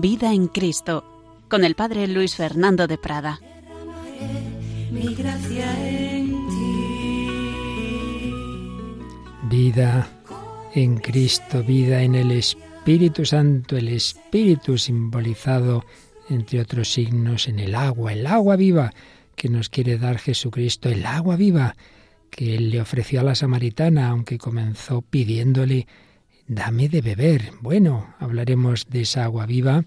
Vida en Cristo, con el Padre Luis Fernando de Prada. Mi gracia en ti. Vida en Cristo, vida en el Espíritu Santo, el Espíritu simbolizado, entre otros signos, en el agua, el agua viva que nos quiere dar Jesucristo, el agua viva que Él le ofreció a la samaritana, aunque comenzó pidiéndole, dame de beber. Bueno, hablaremos de esa agua viva,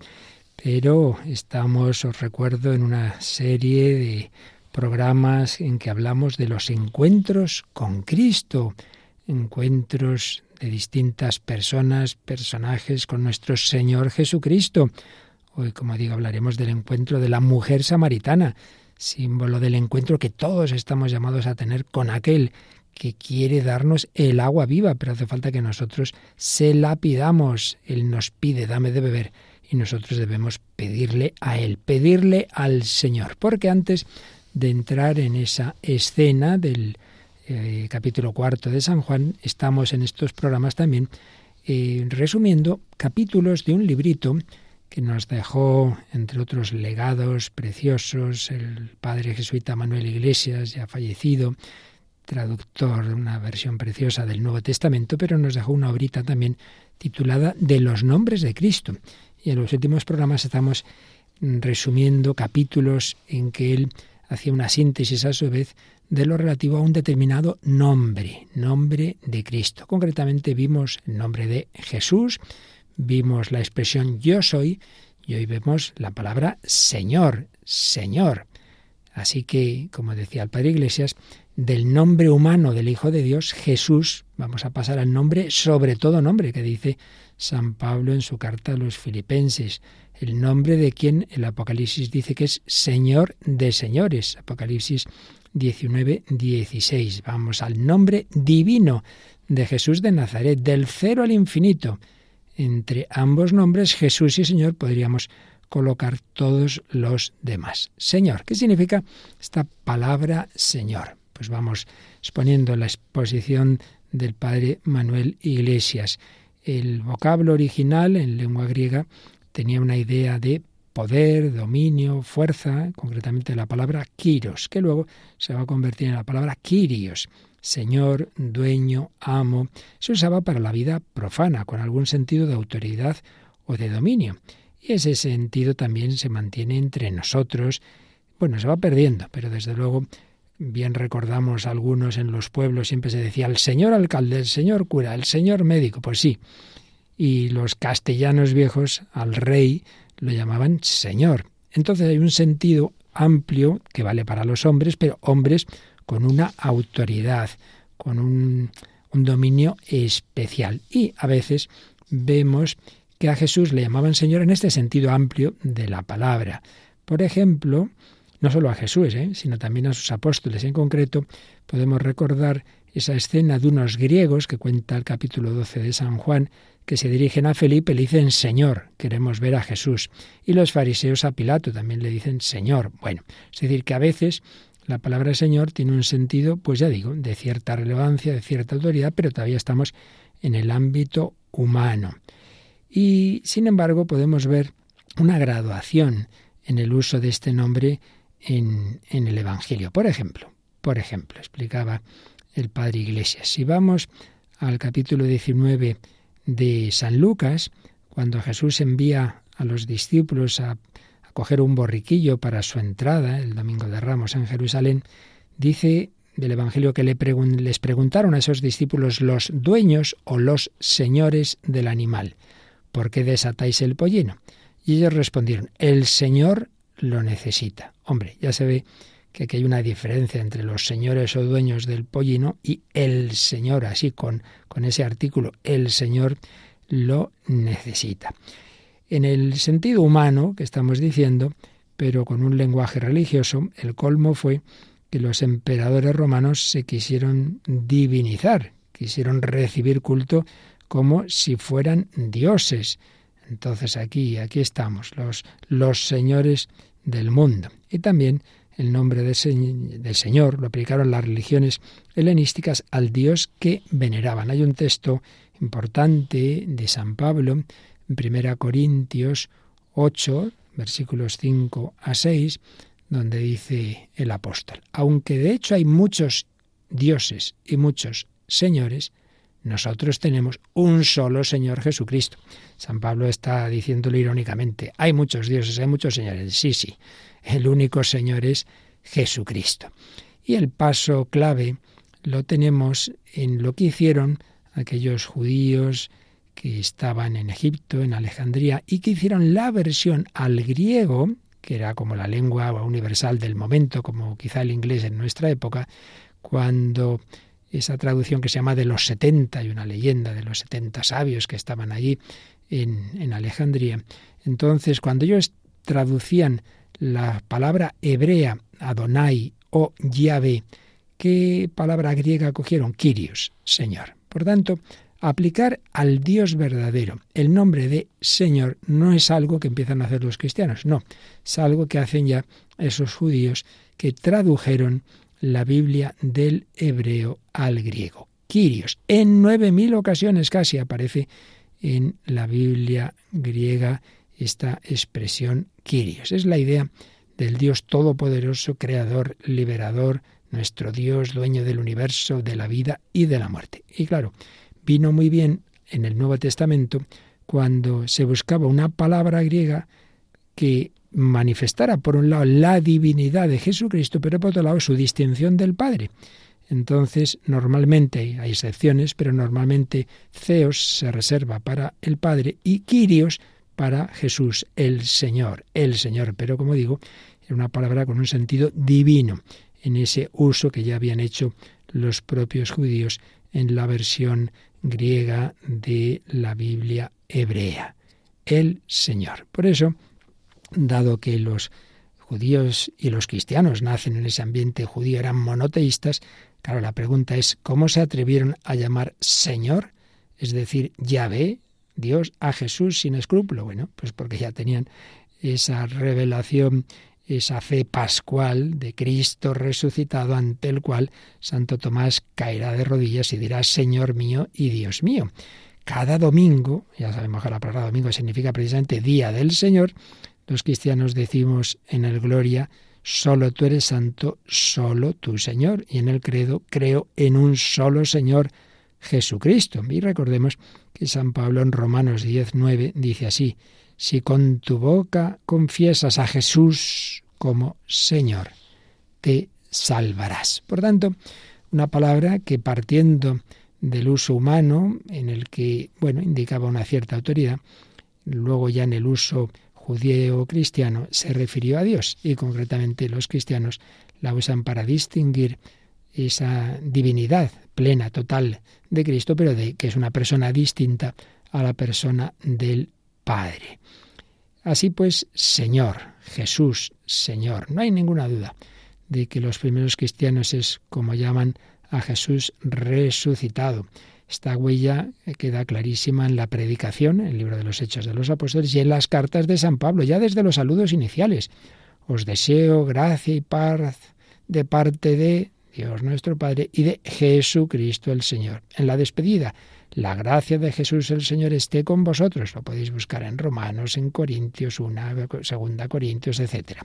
pero estamos, os recuerdo, en una serie de programas en que hablamos de los encuentros con Cristo, encuentros de distintas personas, personajes con nuestro Señor Jesucristo. Hoy, como digo, hablaremos del encuentro de la mujer samaritana, símbolo del encuentro que todos estamos llamados a tener con aquel que quiere darnos el agua viva, pero hace falta que nosotros se la pidamos. Él nos pide, dame de beber, y nosotros debemos pedirle a Él, pedirle al Señor, porque antes de entrar en esa escena del eh, capítulo cuarto de San Juan, estamos en estos programas también eh, resumiendo capítulos de un librito que nos dejó, entre otros legados preciosos, el padre jesuita Manuel Iglesias, ya fallecido, traductor de una versión preciosa del Nuevo Testamento, pero nos dejó una obrita también titulada De los nombres de Cristo. Y en los últimos programas estamos resumiendo capítulos en que él hacía una síntesis a su vez de lo relativo a un determinado nombre, nombre de Cristo. Concretamente vimos el nombre de Jesús, vimos la expresión yo soy y hoy vemos la palabra Señor, Señor. Así que, como decía el Padre Iglesias, del nombre humano del Hijo de Dios, Jesús, vamos a pasar al nombre, sobre todo nombre, que dice San Pablo en su carta a los filipenses, el nombre de quien el Apocalipsis dice que es Señor de señores, Apocalipsis 19, 16. Vamos al nombre divino de Jesús de Nazaret, del cero al infinito, entre ambos nombres, Jesús y Señor, podríamos colocar todos los demás. Señor, ¿qué significa esta palabra Señor? Pues vamos exponiendo la exposición del padre Manuel Iglesias. El vocablo original en lengua griega tenía una idea de poder, dominio, fuerza, concretamente la palabra kiros, que luego se va a convertir en la palabra kirios, señor, dueño, amo, se usaba para la vida profana, con algún sentido de autoridad o de dominio. Y ese sentido también se mantiene entre nosotros. Bueno, se va perdiendo, pero desde luego, bien recordamos algunos en los pueblos, siempre se decía el señor alcalde, el señor cura, el señor médico, pues sí. Y los castellanos viejos al rey lo llamaban señor. Entonces hay un sentido amplio que vale para los hombres, pero hombres con una autoridad, con un, un dominio especial. Y a veces vemos que a Jesús le llamaban Señor en este sentido amplio de la palabra. Por ejemplo, no solo a Jesús, ¿eh? sino también a sus apóstoles. En concreto, podemos recordar esa escena de unos griegos que cuenta el capítulo 12 de San Juan, que se dirigen a Felipe y le dicen Señor, queremos ver a Jesús. Y los fariseos a Pilato también le dicen Señor. Bueno, es decir, que a veces la palabra Señor tiene un sentido, pues ya digo, de cierta relevancia, de cierta autoridad, pero todavía estamos en el ámbito humano. Y, sin embargo, podemos ver una graduación en el uso de este nombre en, el Evangelio. Por ejemplo, por ejemplo, explicaba el Padre Iglesias, si vamos al capítulo 19 de San Lucas, cuando Jesús envía a los discípulos a coger un borriquillo para su entrada el domingo de Ramos en Jerusalén, dice del Evangelio que le les preguntaron a esos discípulos los dueños o los señores del animal, ¿por qué desatáis el pollino? Y ellos respondieron, el Señor lo necesita. Hombre, ya se ve que aquí hay una diferencia entre los señores o dueños del pollino y el Señor, así con, con ese artículo, el Señor lo necesita en el sentido humano que estamos diciendo, pero con un lenguaje religioso, el colmo fue que los emperadores romanos se quisieron divinizar, quisieron recibir culto como si fueran dioses. Entonces aquí, aquí estamos, los, los señores del mundo. Y también el nombre del Señor, lo aplicaron las religiones helenísticas al Dios que veneraban. Hay un texto importante de San Pablo, en 1 Corintios 8, versículos 5 a 6, donde dice el apóstol, aunque de hecho hay muchos dioses y muchos señores, nosotros tenemos un solo Señor Jesucristo. San Pablo está diciéndolo irónicamente, hay muchos dioses, hay muchos señores. Sí, sí, el único Señor es Jesucristo. Y el paso clave lo tenemos en lo que hicieron aquellos judíos que estaban en Egipto, en Alejandría, y que hicieron la versión al griego, que era como la lengua universal del momento, como quizá el inglés en nuestra época, cuando esa traducción que se llama de los 70, y una leyenda de los 70 sabios que estaban allí en, en Alejandría. Entonces, cuando ellos traducían la palabra hebrea Adonai o Yahvé, ¿qué palabra griega cogieron? Kyrios, Señor. Por tanto, aplicar al Dios verdadero el nombre de Señor no es algo que empiezan a hacer los cristianos, no, es algo que hacen ya esos judíos que tradujeron la Biblia del hebreo al griego. Kyrios, en nueve mil ocasiones casi aparece en la Biblia griega esta expresión Kyrios. Es la idea del Dios todopoderoso, creador, liberador, nuestro Dios, dueño del universo, de la vida y de la muerte. Y claro, vino muy bien en el Nuevo Testamento cuando se buscaba una palabra griega que manifestara, por un lado, la divinidad de Jesucristo, pero por otro lado, su distinción del Padre. Entonces, normalmente, hay excepciones, pero normalmente Zeos se reserva para el Padre y Kyrios para Jesús, el Señor, el Señor. Pero como digo, era una palabra con un sentido divino en ese uso que ya habían hecho los propios judíos en la versión griega de la Biblia hebrea. El Señor. Por eso, dado que los judíos y los cristianos nacen en ese ambiente judío, eran monoteístas, claro, la pregunta es, ¿cómo se atrevieron a llamar Señor? Es decir, Yahvé, Dios a Jesús sin escrúpulo. Bueno, pues porque ya tenían esa revelación, esa fe pascual de Cristo resucitado ante el cual Santo Tomás caerá de rodillas y dirá Señor mío y Dios mío. Cada domingo, ya sabemos que la palabra domingo significa precisamente día del Señor, los cristianos decimos en el Gloria, solo tú eres santo, solo tú Señor. Y en el credo, creo en un solo Señor, Jesucristo. Y recordemos que San Pablo en Romanos 10.9 dice así, si con tu boca confiesas a Jesús como Señor, te salvarás. Por tanto, una palabra que partiendo del uso humano, en el que, bueno, indicaba una cierta autoridad, luego ya en el uso judío-cristiano se refirió a Dios y concretamente los cristianos la usan para distinguir esa divinidad plena, total de Cristo, pero de que es una persona distinta a la persona del Padre. Así pues, Señor, Jesús, Señor, no hay ninguna duda de que los primeros cristianos es como llaman a Jesús resucitado. Esta huella queda clarísima en la predicación, en el libro de los Hechos de los Apóstoles y en las cartas de San Pablo, ya desde los saludos iniciales. Os deseo gracia y paz de parte de Dios nuestro Padre, y de Jesucristo el Señor. En la despedida, la gracia de Jesús el Señor esté con vosotros. Lo podéis buscar en Romanos, en Corintios, una, segunda Corintios, etc.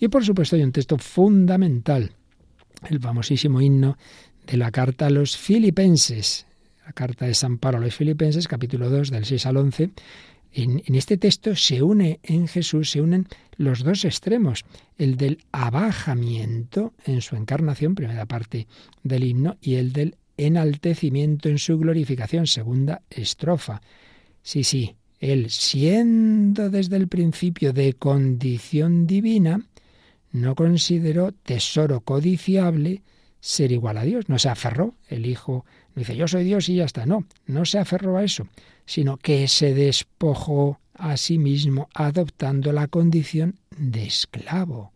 Y por supuesto hay un texto fundamental, el famosísimo himno de la carta a los filipenses, carta de San Pablo a los filipenses, capítulo 2, del 6 al 11, en, este texto se une en Jesús, se unen los dos extremos, el del abajamiento en su encarnación, primera parte del himno, y el del enaltecimiento en su glorificación, segunda estrofa. Sí, sí, él siendo desde el principio de condición divina, no consideró tesoro codiciable ser igual a Dios, no se aferró, el Hijo dice yo soy Dios y ya está, no, no se aferró a eso, sino que se despojó a sí mismo adoptando la condición de esclavo,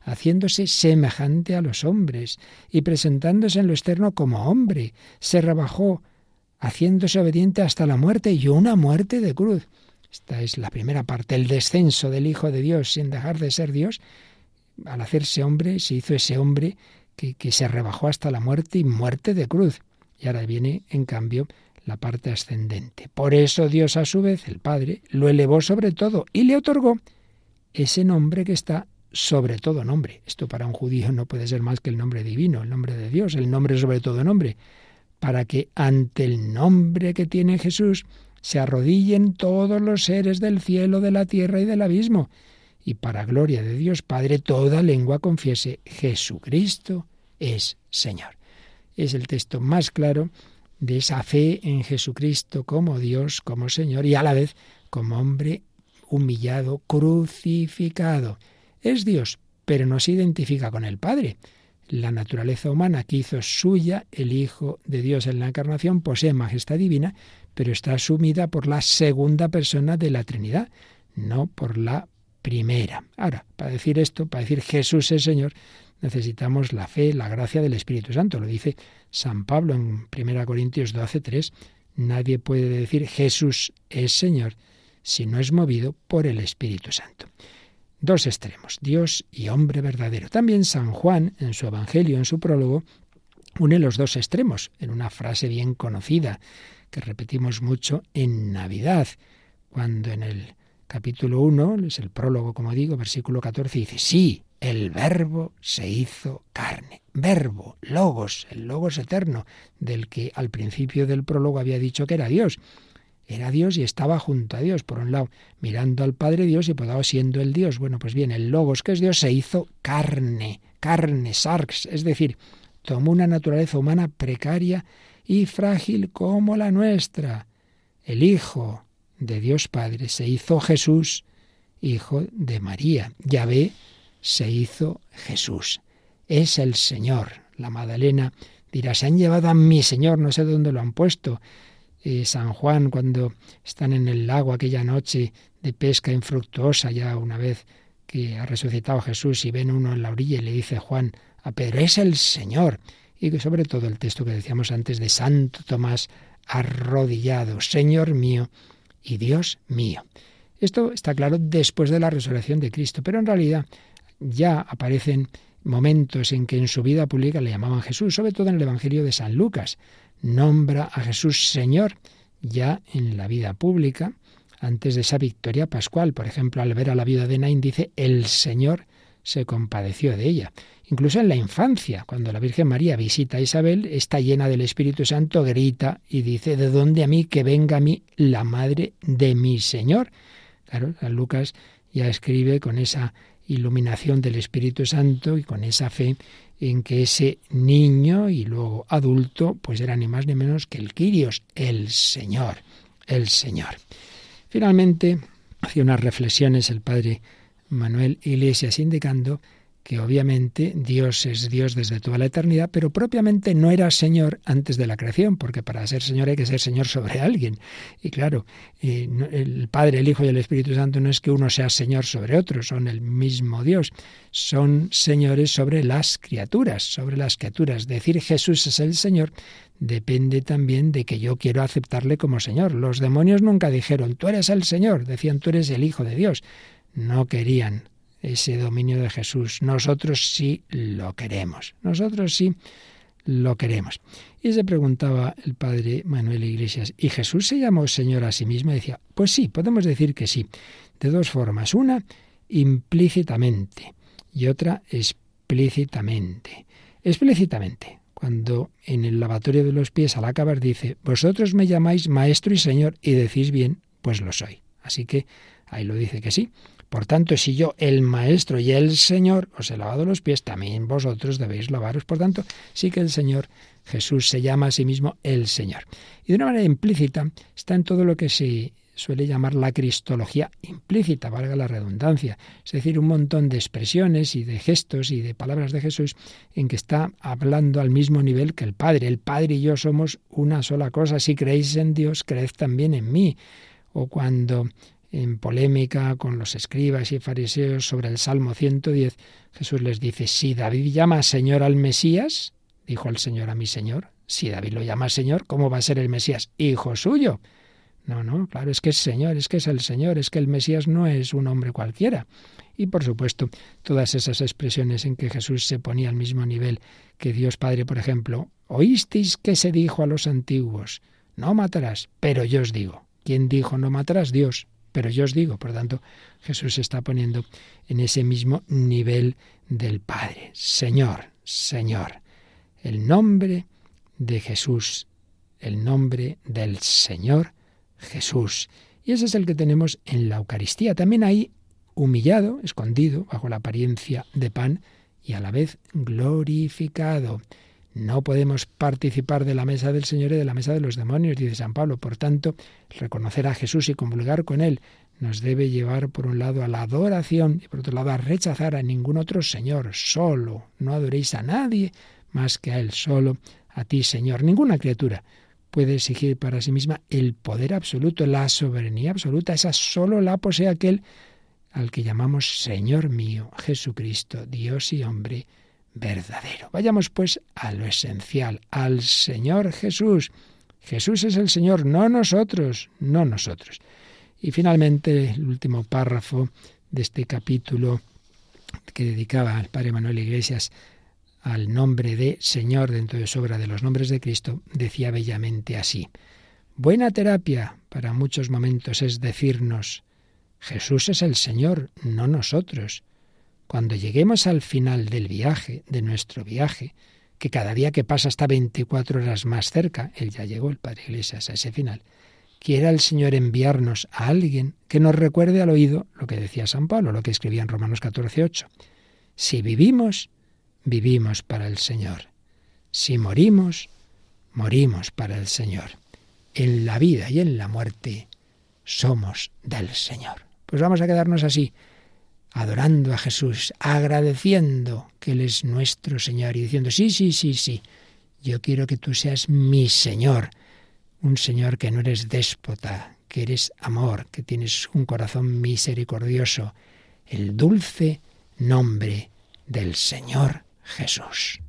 haciéndose semejante a los hombres y presentándose en lo externo como hombre, se rebajó, haciéndose obediente hasta la muerte y una muerte de cruz. Esta es la primera parte, el descenso del Hijo de Dios sin dejar de ser Dios, al hacerse hombre, se hizo ese hombre que, se rebajó hasta la muerte y muerte de cruz. Y ahora viene, en cambio, la parte ascendente. Por eso Dios, a su vez, el Padre, lo elevó sobre todo y le otorgó ese nombre que está sobre todo nombre. Esto para un judío no puede ser más que el nombre divino, el nombre de Dios, el nombre sobre todo nombre, para que ante el nombre que tiene Jesús se arrodillen todos los seres del cielo, de la tierra y del abismo, y para gloria de Dios Padre toda lengua confiese Jesucristo es Señor. Es el texto más claro de esa fe en Jesucristo como Dios, como Señor y a la vez como hombre humillado, crucificado. Es Dios, pero no se identifica con el Padre. La naturaleza humana que hizo suya el Hijo de Dios en la encarnación posee majestad divina, pero está asumida por la segunda persona de la Trinidad, no por la primera. Ahora, para decir esto, para decir Jesús es Señor, necesitamos la fe, la gracia del Espíritu Santo. Lo dice San Pablo en 1 Corintios 12, 3. Nadie puede decir Jesús es Señor si no es movido por el Espíritu Santo. Dos extremos, Dios y hombre verdadero. También San Juan, en su Evangelio, en su prólogo, une los dos extremos en una frase bien conocida que repetimos mucho en Navidad, cuando en el capítulo 1, es el prólogo, como digo, versículo 14, dice, sí, el verbo se hizo carne. Verbo, logos, el logos eterno, del que al principio del prólogo había dicho que era Dios. Era Dios y estaba junto a Dios, por un lado, mirando al Padre Dios y por otro siendo el Dios. Bueno, pues bien, el logos que es Dios se hizo carne, carne, sarx, es decir, tomó una naturaleza humana precaria y frágil como la nuestra. El Hijo de Dios Padre se hizo Jesús, hijo de María. Yahvé se hizo Jesús. Es el Señor. La Magdalena dirá, se han llevado a mi Señor, no sé dónde lo han puesto. Eh, San Juan, cuando están en el lago aquella noche de pesca infructuosa, ya una vez que ha resucitado Jesús y ven uno en la orilla y le dice Juan a Pedro, es el Señor. Y que sobre todo el texto que decíamos antes de Santo Tomás arrodillado, Señor mío y Dios mío. Esto está claro después de la resurrección de Cristo, pero en realidad ya aparecen momentos en que en su vida pública le llamaban Jesús, sobre todo en el Evangelio de San Lucas. Nombra a Jesús Señor ya en la vida pública, antes de esa victoria pascual. Por ejemplo, al ver a la viuda de Nain dice, el Señor se compadeció de ella. Incluso en la infancia, cuando la Virgen María visita a Isabel, está llena del Espíritu Santo, grita y dice, ¿de dónde a mí que venga a mí la madre de mi Señor? Claro, San Lucas ya escribe con esa iluminación del Espíritu Santo y con esa fe en que ese niño y luego adulto pues era ni más ni menos que el Quirios, el Señor, el Señor. Finalmente, hace unas reflexiones el padre Manuel Iglesias indicando que obviamente Dios es Dios desde toda la eternidad, pero propiamente no era Señor antes de la creación, porque para ser Señor hay que ser Señor sobre alguien. Y claro, eh, el Padre, el Hijo y el Espíritu Santo no es que uno sea Señor sobre otro, son el mismo Dios, son señores sobre las criaturas, sobre las criaturas. Decir Jesús es el Señor depende también de que yo quiero aceptarle como Señor. Los demonios nunca dijeron, tú eres el Señor, decían, tú eres el Hijo de Dios. No querían ese dominio de Jesús. Nosotros sí lo queremos. Nosotros sí lo queremos. Y se preguntaba el padre Manuel Iglesias, ¿y Jesús se llamó Señor a sí mismo? Y decía, pues sí, podemos decir que sí, de dos formas. Una, implícitamente y otra, explícitamente. Explícitamente, cuando en el lavatorio de los pies al acabar dice, vosotros me llamáis maestro y señor y decís bien, pues lo soy. Así que ahí lo dice que sí. Por tanto, si yo, el Maestro y el Señor, os he lavado los pies, también vosotros debéis lavaros. Por tanto, sí que el Señor Jesús se llama a sí mismo el Señor. Y de una manera implícita está en todo lo que se suele llamar la cristología implícita, valga la redundancia, es decir, un montón de expresiones y de gestos y de palabras de Jesús en que está hablando al mismo nivel que el Padre. El Padre y yo somos una sola cosa. Si creéis en Dios, creed también en mí. O cuando en polémica con los escribas y fariseos sobre el Salmo 110, Jesús les dice, si David llama Señor al Mesías, dijo el Señor a mi Señor, si David lo llama Señor, ¿cómo va a ser el Mesías? Hijo suyo. No, no, claro, es que es Señor, es que es el Señor, es que el Mesías no es un hombre cualquiera. Y por supuesto, todas esas expresiones en que Jesús se ponía al mismo nivel que Dios Padre, por ejemplo, oísteis que se dijo a los antiguos, no matarás, pero yo os digo. ¿Quién dijo no matarás? Dios. Pero yo os digo, por tanto, Jesús se está poniendo en ese mismo nivel del Padre. Señor, Señor. El nombre de Jesús, el nombre del Señor Jesús. Y ese es el que tenemos en la Eucaristía. También ahí humillado, escondido, bajo la apariencia de pan y a la vez glorificado. No podemos participar de la mesa del Señor y de la mesa de los demonios, dice San Pablo. Por tanto, reconocer a Jesús y comulgar con Él nos debe llevar, por un lado, a la adoración y, por otro lado, a rechazar a ningún otro Señor. Solo. No adoréis a nadie más que a Él. Solo a ti, Señor. Ninguna criatura puede exigir para sí misma el poder absoluto, la soberanía absoluta. Esa solo la posee aquel al que llamamos Señor mío, Jesucristo, Dios y hombre verdadero. Vayamos pues a lo esencial, al Señor Jesús. Jesús es el Señor, no nosotros, no nosotros. Y finalmente el último párrafo de este capítulo que dedicaba al Padre Manuel Iglesias al nombre de Señor dentro de su obra de los nombres de Cristo, decía bellamente así. Buena terapia para muchos momentos es decirnos, Jesús es el Señor, no nosotros. Cuando lleguemos al final del viaje, de nuestro viaje, que cada día que pasa está 24 horas más cerca, él ya llegó, el Padre Iglesias, a ese final, quiera el Señor enviarnos a alguien que nos recuerde al oído lo que decía San Pablo, lo que escribía en Romanos 14, 8. Si vivimos, vivimos para el Señor. Si morimos, morimos para el Señor. En la vida y en la muerte somos del Señor. Pues vamos a quedarnos así adorando a Jesús, agradeciendo que Él es nuestro Señor y diciendo, sí, sí, sí, sí, yo quiero que tú seas mi Señor, un Señor que no eres déspota, que eres amor, que tienes un corazón misericordioso, el dulce nombre del Señor Jesús.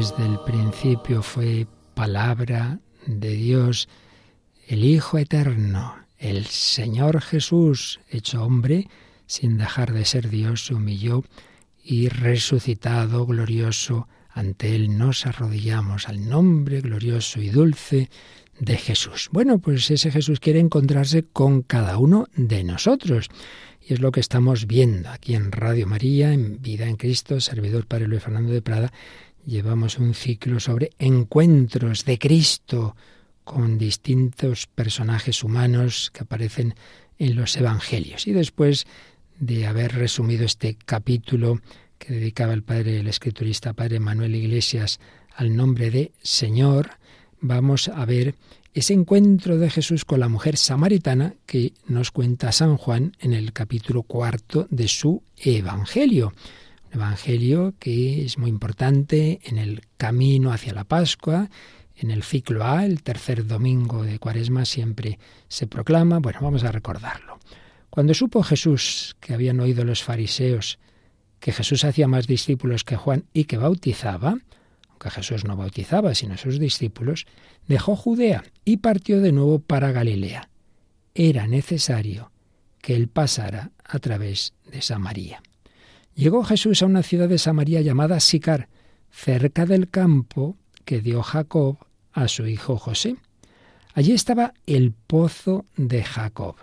Desde el principio fue palabra de Dios, el Hijo Eterno, el Señor Jesús, hecho hombre, sin dejar de ser Dios, se humilló y resucitado, glorioso, ante Él nos arrodillamos al nombre glorioso y dulce de Jesús. Bueno, pues ese Jesús quiere encontrarse con cada uno de nosotros. Y es lo que estamos viendo aquí en Radio María, en Vida en Cristo, servidor Padre Luis Fernando de Prada. Llevamos un ciclo sobre encuentros de Cristo con distintos personajes humanos que aparecen en los Evangelios. Y después de haber resumido este capítulo que dedicaba el padre, el escriturista padre Manuel Iglesias al nombre de Señor, vamos a ver ese encuentro de Jesús con la mujer samaritana que nos cuenta San Juan en el capítulo cuarto de su Evangelio. Evangelio que es muy importante en el camino hacia la Pascua, en el ciclo A, el tercer domingo de Cuaresma, siempre se proclama. Bueno, vamos a recordarlo. Cuando supo Jesús que habían oído los fariseos que Jesús hacía más discípulos que Juan y que bautizaba, aunque Jesús no bautizaba sino sus discípulos, dejó Judea y partió de nuevo para Galilea. Era necesario que él pasara a través de Samaria. Llegó Jesús a una ciudad de Samaria llamada Sicar, cerca del campo que dio Jacob a su hijo José. Allí estaba el pozo de Jacob.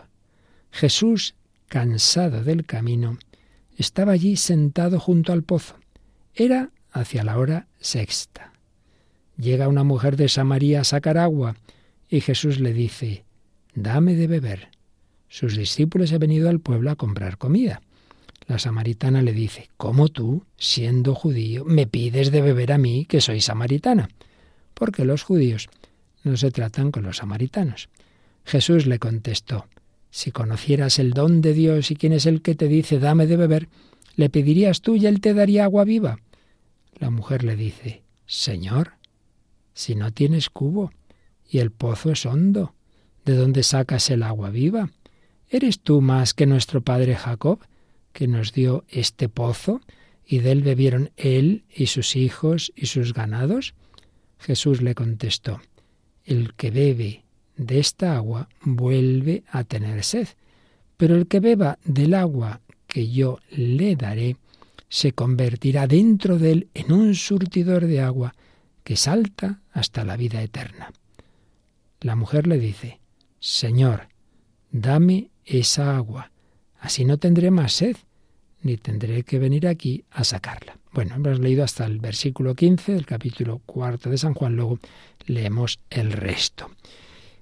Jesús, cansado del camino, estaba allí sentado junto al pozo. Era hacia la hora sexta. Llega una mujer de Samaria a sacar agua y Jesús le dice, Dame de beber. Sus discípulos han venido al pueblo a comprar comida. La samaritana le dice, ¿Cómo tú, siendo judío, me pides de beber a mí, que soy samaritana? Porque los judíos no se tratan con los samaritanos. Jesús le contestó, Si conocieras el don de Dios y quién es el que te dice, dame de beber, le pedirías tú y él te daría agua viva. La mujer le dice, Señor, si no tienes cubo y el pozo es hondo, ¿de dónde sacas el agua viva? ¿Eres tú más que nuestro padre Jacob, que nos dio este pozo, y de él bebieron él y sus hijos y sus ganados? Jesús le contestó, El que bebe de esta agua vuelve a tener sed, pero el que beba del agua que yo le daré, se convertirá dentro de él en un surtidor de agua que salta hasta la vida eterna. La mujer le dice, Señor, dame esa agua, así no tendré más sed, ni tendré que venir aquí a sacarla. Bueno, hemos leído hasta el versículo 15 del capítulo cuarto de San Juan, luego leemos el resto.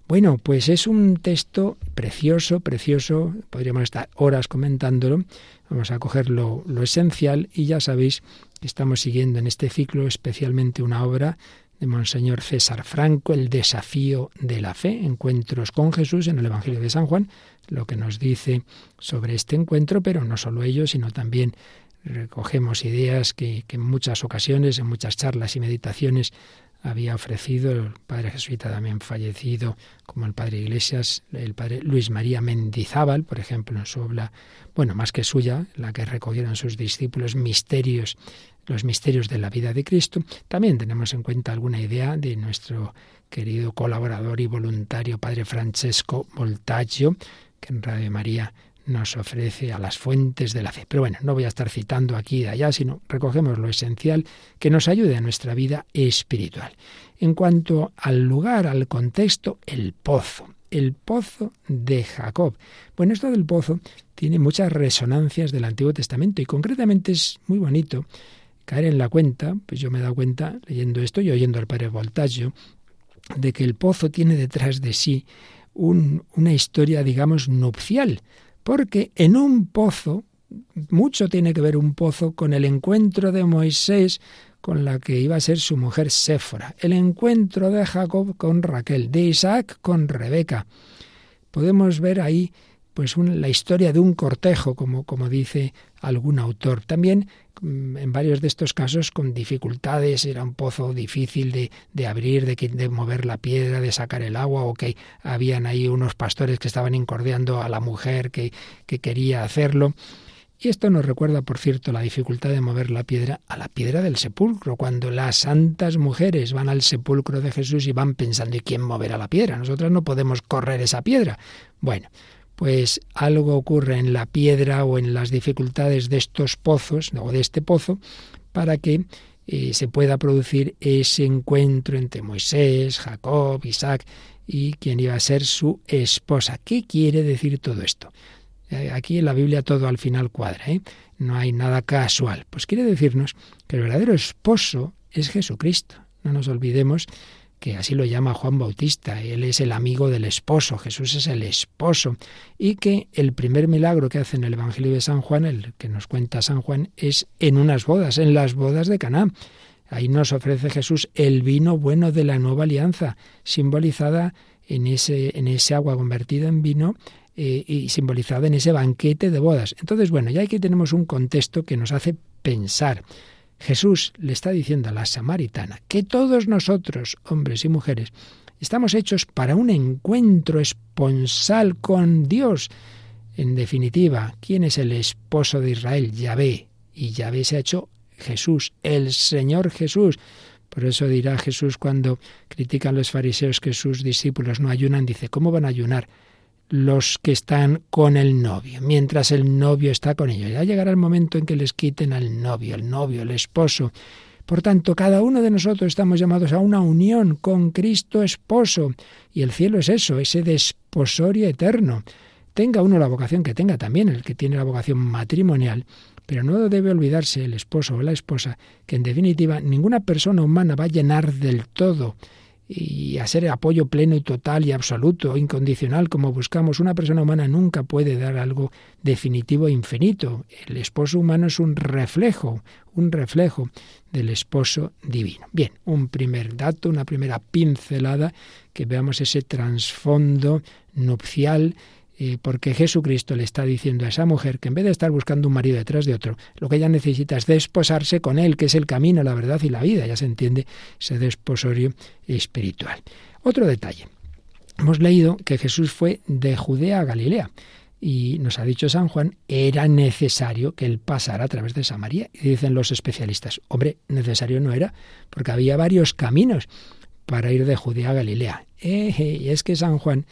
Bueno, pues es un texto precioso, precioso, podríamos estar horas comentándolo, vamos a coger lo, lo esencial y ya sabéis que estamos siguiendo en este ciclo especialmente una obra de Monseñor César Franco, El desafío de la fe, encuentros con Jesús en el Evangelio de San Juan, lo que nos dice sobre este encuentro, pero no solo ello, sino también recogemos ideas que, que en muchas ocasiones, en muchas charlas y meditaciones, había ofrecido el padre jesuita también fallecido, como el padre Iglesias, el padre Luis María Mendizábal, por ejemplo, en su obra, bueno, más que suya, la que recogieron sus discípulos, Misterios los misterios de la vida de Cristo. También tenemos en cuenta alguna idea de nuestro querido colaborador y voluntario Padre Francesco Voltaggio, que en Radio María nos ofrece a las fuentes de la fe. Pero bueno, no voy a estar citando aquí y allá, sino recogemos lo esencial que nos ayude a nuestra vida espiritual. En cuanto al lugar, al contexto, el pozo. El pozo de Jacob. Bueno, esto del pozo tiene muchas resonancias del Antiguo Testamento y concretamente es muy bonito caer en la cuenta, pues yo me he dado cuenta leyendo esto y oyendo al padre Voltaggio, de que el pozo tiene detrás de sí una historia, digamos, nupcial, porque en un pozo, mucho tiene que ver un pozo con el encuentro de Moisés con la que iba a ser su mujer Séfora, el encuentro de Jacob con Raquel, de Isaac con Rebeca. Podemos ver ahí pues la historia de un cortejo, como, como dice algún autor. También en varios de estos casos con dificultades, era un pozo difícil de, de abrir, de, de, mover la piedra, de sacar el agua, o que habían ahí unos pastores que estaban incordiando a la mujer que, que quería hacerlo. Y esto nos recuerda, por cierto, la dificultad de mover la piedra a la piedra del sepulcro, cuando las santas mujeres van al sepulcro de Jesús y van pensando, ¿y quién moverá la piedra? Nosotras no podemos correr esa piedra. Bueno, pues algo ocurre en la piedra o en las dificultades de estos pozos o de este pozo para que eh, se pueda producir ese encuentro entre Moisés, Jacob, Isaac y quien iba a ser su esposa. ¿Qué quiere decir todo esto? Eh, aquí en la Biblia todo al final cuadra, ¿eh? no hay nada casual. Pues quiere decirnos que el verdadero esposo es Jesucristo. No nos olvidemos que así lo llama Juan Bautista, él es el amigo del esposo, Jesús es el esposo, y que el primer milagro que hace en el Evangelio de San Juan, el que nos cuenta San Juan, es en unas bodas, en las bodas de Caná. Ahí nos ofrece Jesús el vino bueno de la nueva alianza, simbolizada en ese, en ese agua convertida en vino eh, y simbolizada en ese banquete de bodas. Entonces, bueno, ya aquí tenemos un contexto que nos hace pensar. Jesús le está diciendo a la samaritana que todos nosotros, hombres y mujeres, estamos hechos para un encuentro esponsal con Dios. En definitiva, ¿quién es el esposo de Israel? Yahvé. Y Yahvé se ha hecho Jesús, el Señor Jesús. Por eso dirá Jesús cuando critican los fariseos que sus discípulos no ayunan, dice, ¿cómo van a ayunar? Los que están con el novio, mientras el novio está con ellos. Ya llegará el momento en que les quiten al novio, el novio, el esposo. Por tanto, cada uno de nosotros estamos llamados a una unión con Cristo esposo. Y el cielo es eso, ese desposorio eterno. Tenga uno la vocación que tenga también, el que tiene la vocación matrimonial, pero no debe olvidarse el esposo o la esposa que en definitiva ninguna persona humana va a llenar del todo y a ser apoyo pleno y total y absoluto, incondicional, como buscamos. Una persona humana nunca puede dar algo definitivo e infinito. El esposo humano es un reflejo, un reflejo del esposo divino. Bien, un primer dato, una primera pincelada, que veamos ese trasfondo nupcial eh, porque Jesucristo le está diciendo a esa mujer que en vez de estar buscando un marido detrás de otro, lo que ella necesita es desposarse con él, que es el camino, la verdad y la vida. Ya se entiende ese desposorio espiritual. Otro detalle. Hemos leído que Jesús fue de Judea a Galilea. Y nos ha dicho San Juan, era necesario que él pasara a través de Samaria. Y dicen los especialistas, hombre, necesario no era, porque había varios caminos para ir de Judea a Galilea. y es que San Juan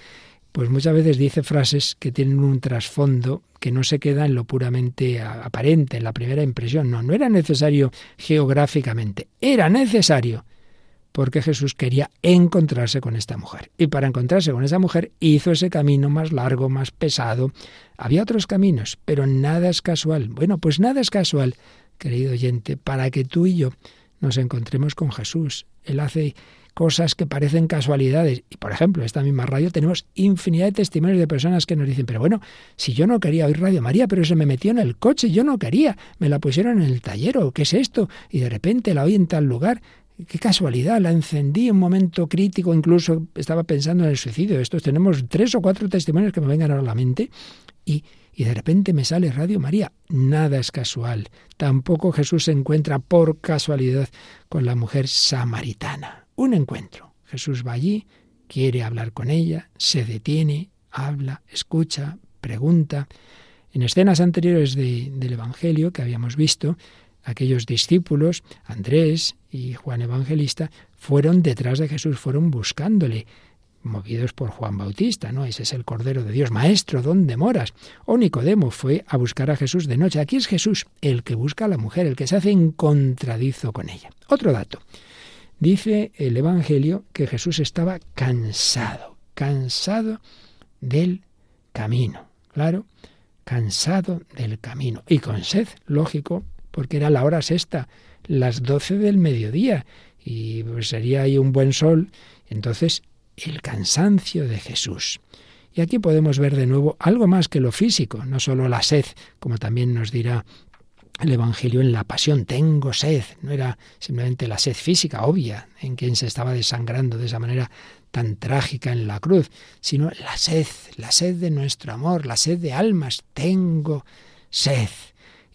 pues muchas veces dice frases que tienen un trasfondo que no se queda en lo puramente aparente, en la primera impresión. No, no era necesario geográficamente, era necesario porque Jesús quería encontrarse con esta mujer. Y para encontrarse con esa mujer hizo ese camino más largo, más pesado. Había otros caminos, pero nada es casual. Bueno, pues nada es casual, querido oyente, para que tú y yo nos encontremos con Jesús. Él hace cosas que parecen casualidades. Y por ejemplo, esta misma radio tenemos infinidad de testimonios de personas que nos dicen, pero bueno, si yo no quería oír Radio María, pero se me metió en el coche, yo no quería, me la pusieron en el taller, ¿o qué es esto? Y de repente la oí en tal lugar. Qué casualidad, la encendí en un momento crítico, incluso estaba pensando en el suicidio. Estos tenemos tres o cuatro testimonios que me vengan a la mente y, y de repente me sale Radio María. Nada es casual. Tampoco Jesús se encuentra por casualidad con la mujer samaritana un encuentro. Jesús va allí, quiere hablar con ella, se detiene, habla, escucha, pregunta. En escenas anteriores del Evangelio que habíamos visto, aquellos discípulos, Andrés y Juan Evangelista, fueron detrás de Jesús, fueron buscándole, movidos por Juan Bautista, ¿no? Ese es el Cordero de Dios. Maestro, ¿dónde moras? O Nicodemo fue a buscar a Jesús de noche. Aquí es Jesús el que busca a la mujer, el que se hace encontradizo con ella. Otro dato. Dice el Evangelio que Jesús estaba cansado, cansado del camino. Claro, cansado del camino. Y con sed, lógico, porque era la hora sexta, las doce del mediodía, y pues sería ahí un buen sol. Entonces el cansancio de Jesús. Y aquí podemos ver de nuevo algo más que lo físico, no solo la sed, como también nos dirá el Evangelio en la pasión, tengo sed, no era simplemente la sed física obvia en quien se estaba desangrando de esa manera tan trágica en la cruz, sino la sed, la sed de nuestro amor, la sed de almas, tengo sed.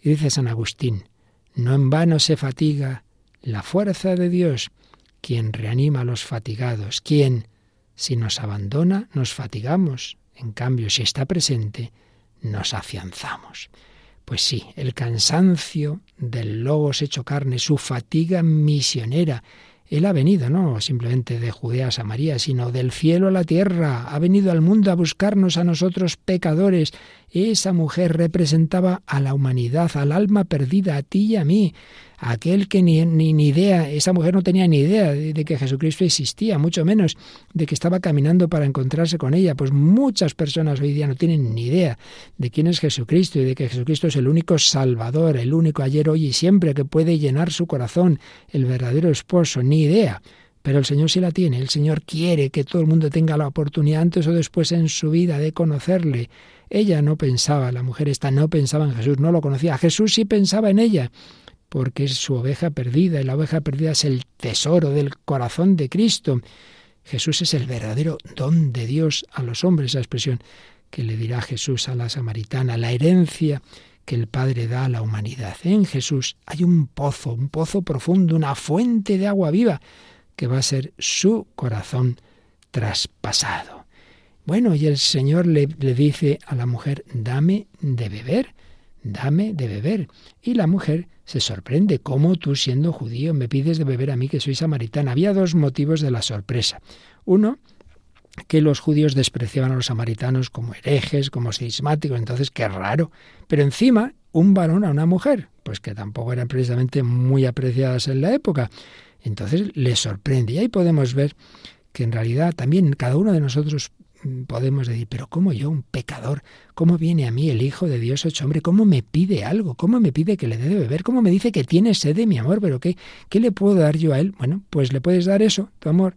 Y dice San Agustín, no en vano se fatiga la fuerza de Dios, quien reanima a los fatigados, quien si nos abandona, nos fatigamos. En cambio, si está presente, nos afianzamos. Pues sí, el cansancio del logos hecho carne, su fatiga misionera, él ha venido, no simplemente de Judea a Samaria, sino del cielo a la tierra. Ha venido al mundo a buscarnos a nosotros pecadores. Esa mujer representaba a la humanidad, al alma perdida, a ti y a mí aquel que ni, ni, idea, esa mujer no tenía ni idea de, de, que Jesucristo existía, mucho menos de que estaba caminando para encontrarse con ella. Pues muchas personas hoy día no tienen ni idea de quién es Jesucristo y de que Jesucristo es el único Salvador, el único ayer, hoy y siempre que puede llenar su corazón, el verdadero esposo, ni idea. Pero el Señor sí la tiene, el Señor quiere que todo el mundo tenga la oportunidad antes o después en su vida de conocerle. Ella no pensaba, la mujer esta no pensaba en Jesús, no lo conocía. Jesús sí pensaba en ella porque es su oveja perdida y la oveja perdida es el tesoro del corazón de Cristo. Jesús es el verdadero don de Dios a los hombres, esa expresión que le dirá Jesús a la samaritana, la herencia que el Padre da a la humanidad. En Jesús hay un pozo, un pozo profundo, una fuente de agua viva, que va a ser su corazón traspasado. Bueno, y el Señor le, dice a la mujer, dame de beber, dame de beber. Y la mujer se sorprende. ¿Cómo tú, siendo judío, me pides de beber a mí que soy samaritana? Había dos motivos de la sorpresa. Uno, que los judíos despreciaban a los samaritanos como herejes, como cismáticos, entonces qué raro. Pero encima, un varón a una mujer, pues que tampoco eran precisamente muy apreciadas en la época. Entonces les sorprende. Y ahí podemos ver que en realidad también cada uno de nosotros podemos decir, pero ¿cómo yo, un pecador, cómo viene a mí el Hijo de Dios hecho hombre? ¿Cómo me pide algo? ¿Cómo me pide que le dé de beber? ¿Cómo me dice que tiene sed de mi amor? ¿Pero qué, qué le puedo dar yo a él? Bueno, pues le puedes dar eso, tu amor.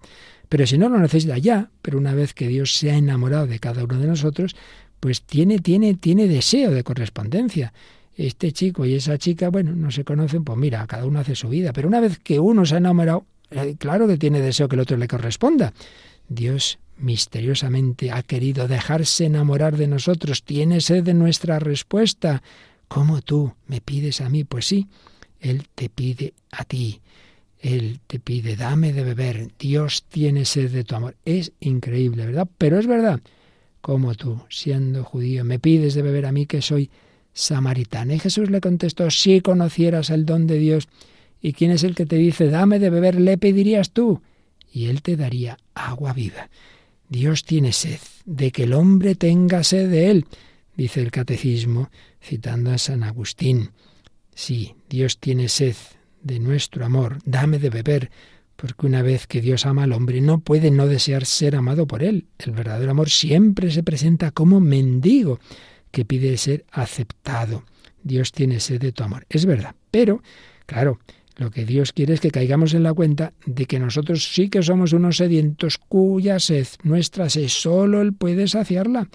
Pero si no lo necesita ya, pero una vez que Dios se ha enamorado de cada uno de nosotros, pues tiene, tiene, tiene deseo de correspondencia. Este chico y esa chica, bueno, no se conocen, pues mira, cada uno hace su vida. Pero una vez que uno se ha enamorado, eh, claro que tiene deseo que el otro le corresponda. Dios misteriosamente ha querido dejarse enamorar de nosotros, tiene sed de nuestra respuesta. ¿Cómo tú me pides a mí? Pues sí, Él te pide a ti. Él te pide, dame de beber. Dios tiene sed de tu amor. Es increíble, ¿verdad? Pero es verdad. Como tú, siendo judío, me pides de beber a mí que soy samaritana. Y Jesús le contestó, si conocieras el don de Dios, ¿y quién es el que te dice, dame de beber? Le pedirías tú, y Él te daría agua viva. Dios tiene sed de que el hombre tenga sed de él, dice el catecismo, citando a San Agustín. Sí, Dios tiene sed de nuestro amor, dame de beber, porque una vez que Dios ama al hombre no puede no desear ser amado por él. El verdadero amor siempre se presenta como mendigo, que pide ser aceptado. Dios tiene sed de tu amor. Es verdad, pero, claro, lo que Dios quiere es que caigamos en la cuenta de que nosotros sí que somos unos sedientos cuya sed, nuestra sed, solo Él puede saciarla.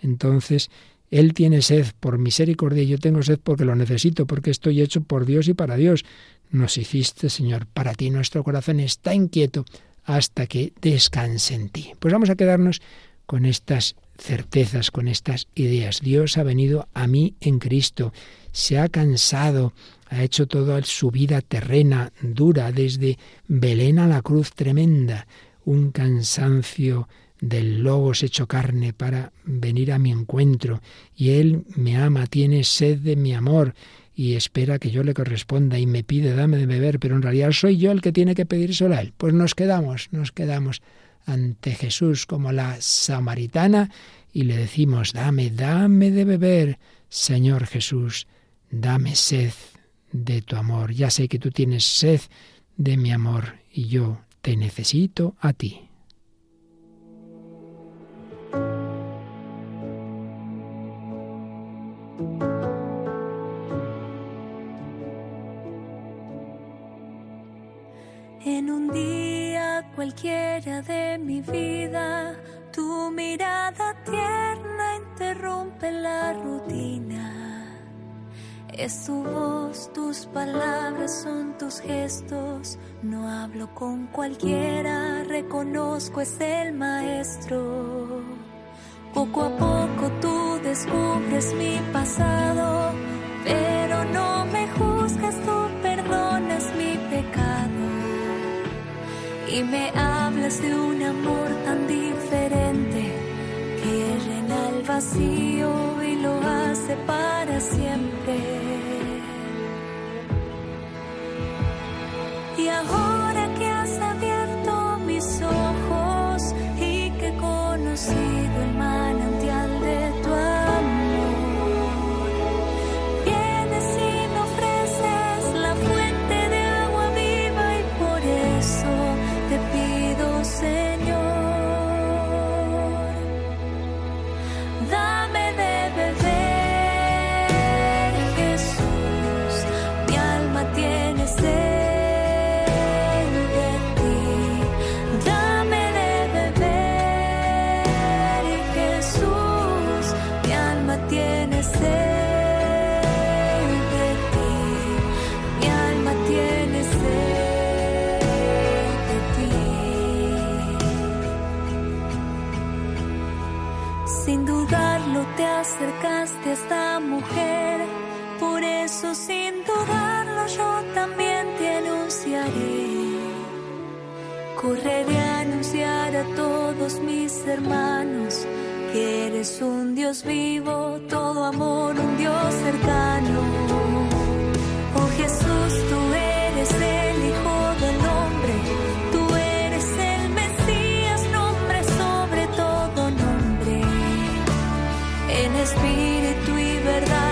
Entonces, Él tiene sed por misericordia y yo tengo sed porque lo necesito, porque estoy hecho por Dios y para Dios. Nos hiciste, Señor, para ti nuestro corazón está inquieto hasta que descanse en ti. Pues vamos a quedarnos con estas certezas, con estas ideas. Dios ha venido a mí en Cristo, se ha cansado, ha hecho toda su vida terrena, dura, desde Belén a la cruz tremenda, un cansancio del logos hecho carne para venir a mi encuentro, y Él me ama, tiene sed de mi amor, y espera que yo le corresponda y me pide dame de beber, pero en realidad soy yo el que tiene que pedírselo a él. Pues nos quedamos, nos quedamos ante Jesús como la samaritana y le decimos, dame, dame de beber, Señor Jesús, dame sed de tu amor. Ya sé que tú tienes sed de mi amor y yo te necesito a ti. De mi vida, tu mirada tierna interrumpe la rutina. Es tu voz, tus palabras son tus gestos. No hablo con cualquiera, reconozco es el maestro. Poco a poco tú descubres mi pasado, y me hablas de un amor tan diferente que llena el vacío y lo hace para siempre. Correré a anunciar a todos mis hermanos que eres un Dios vivo, todo amor, un Dios cercano. Oh Jesús, tú eres el Hijo del Hombre, tú eres el Mesías, nombre sobre todo nombre. En espíritu y verdad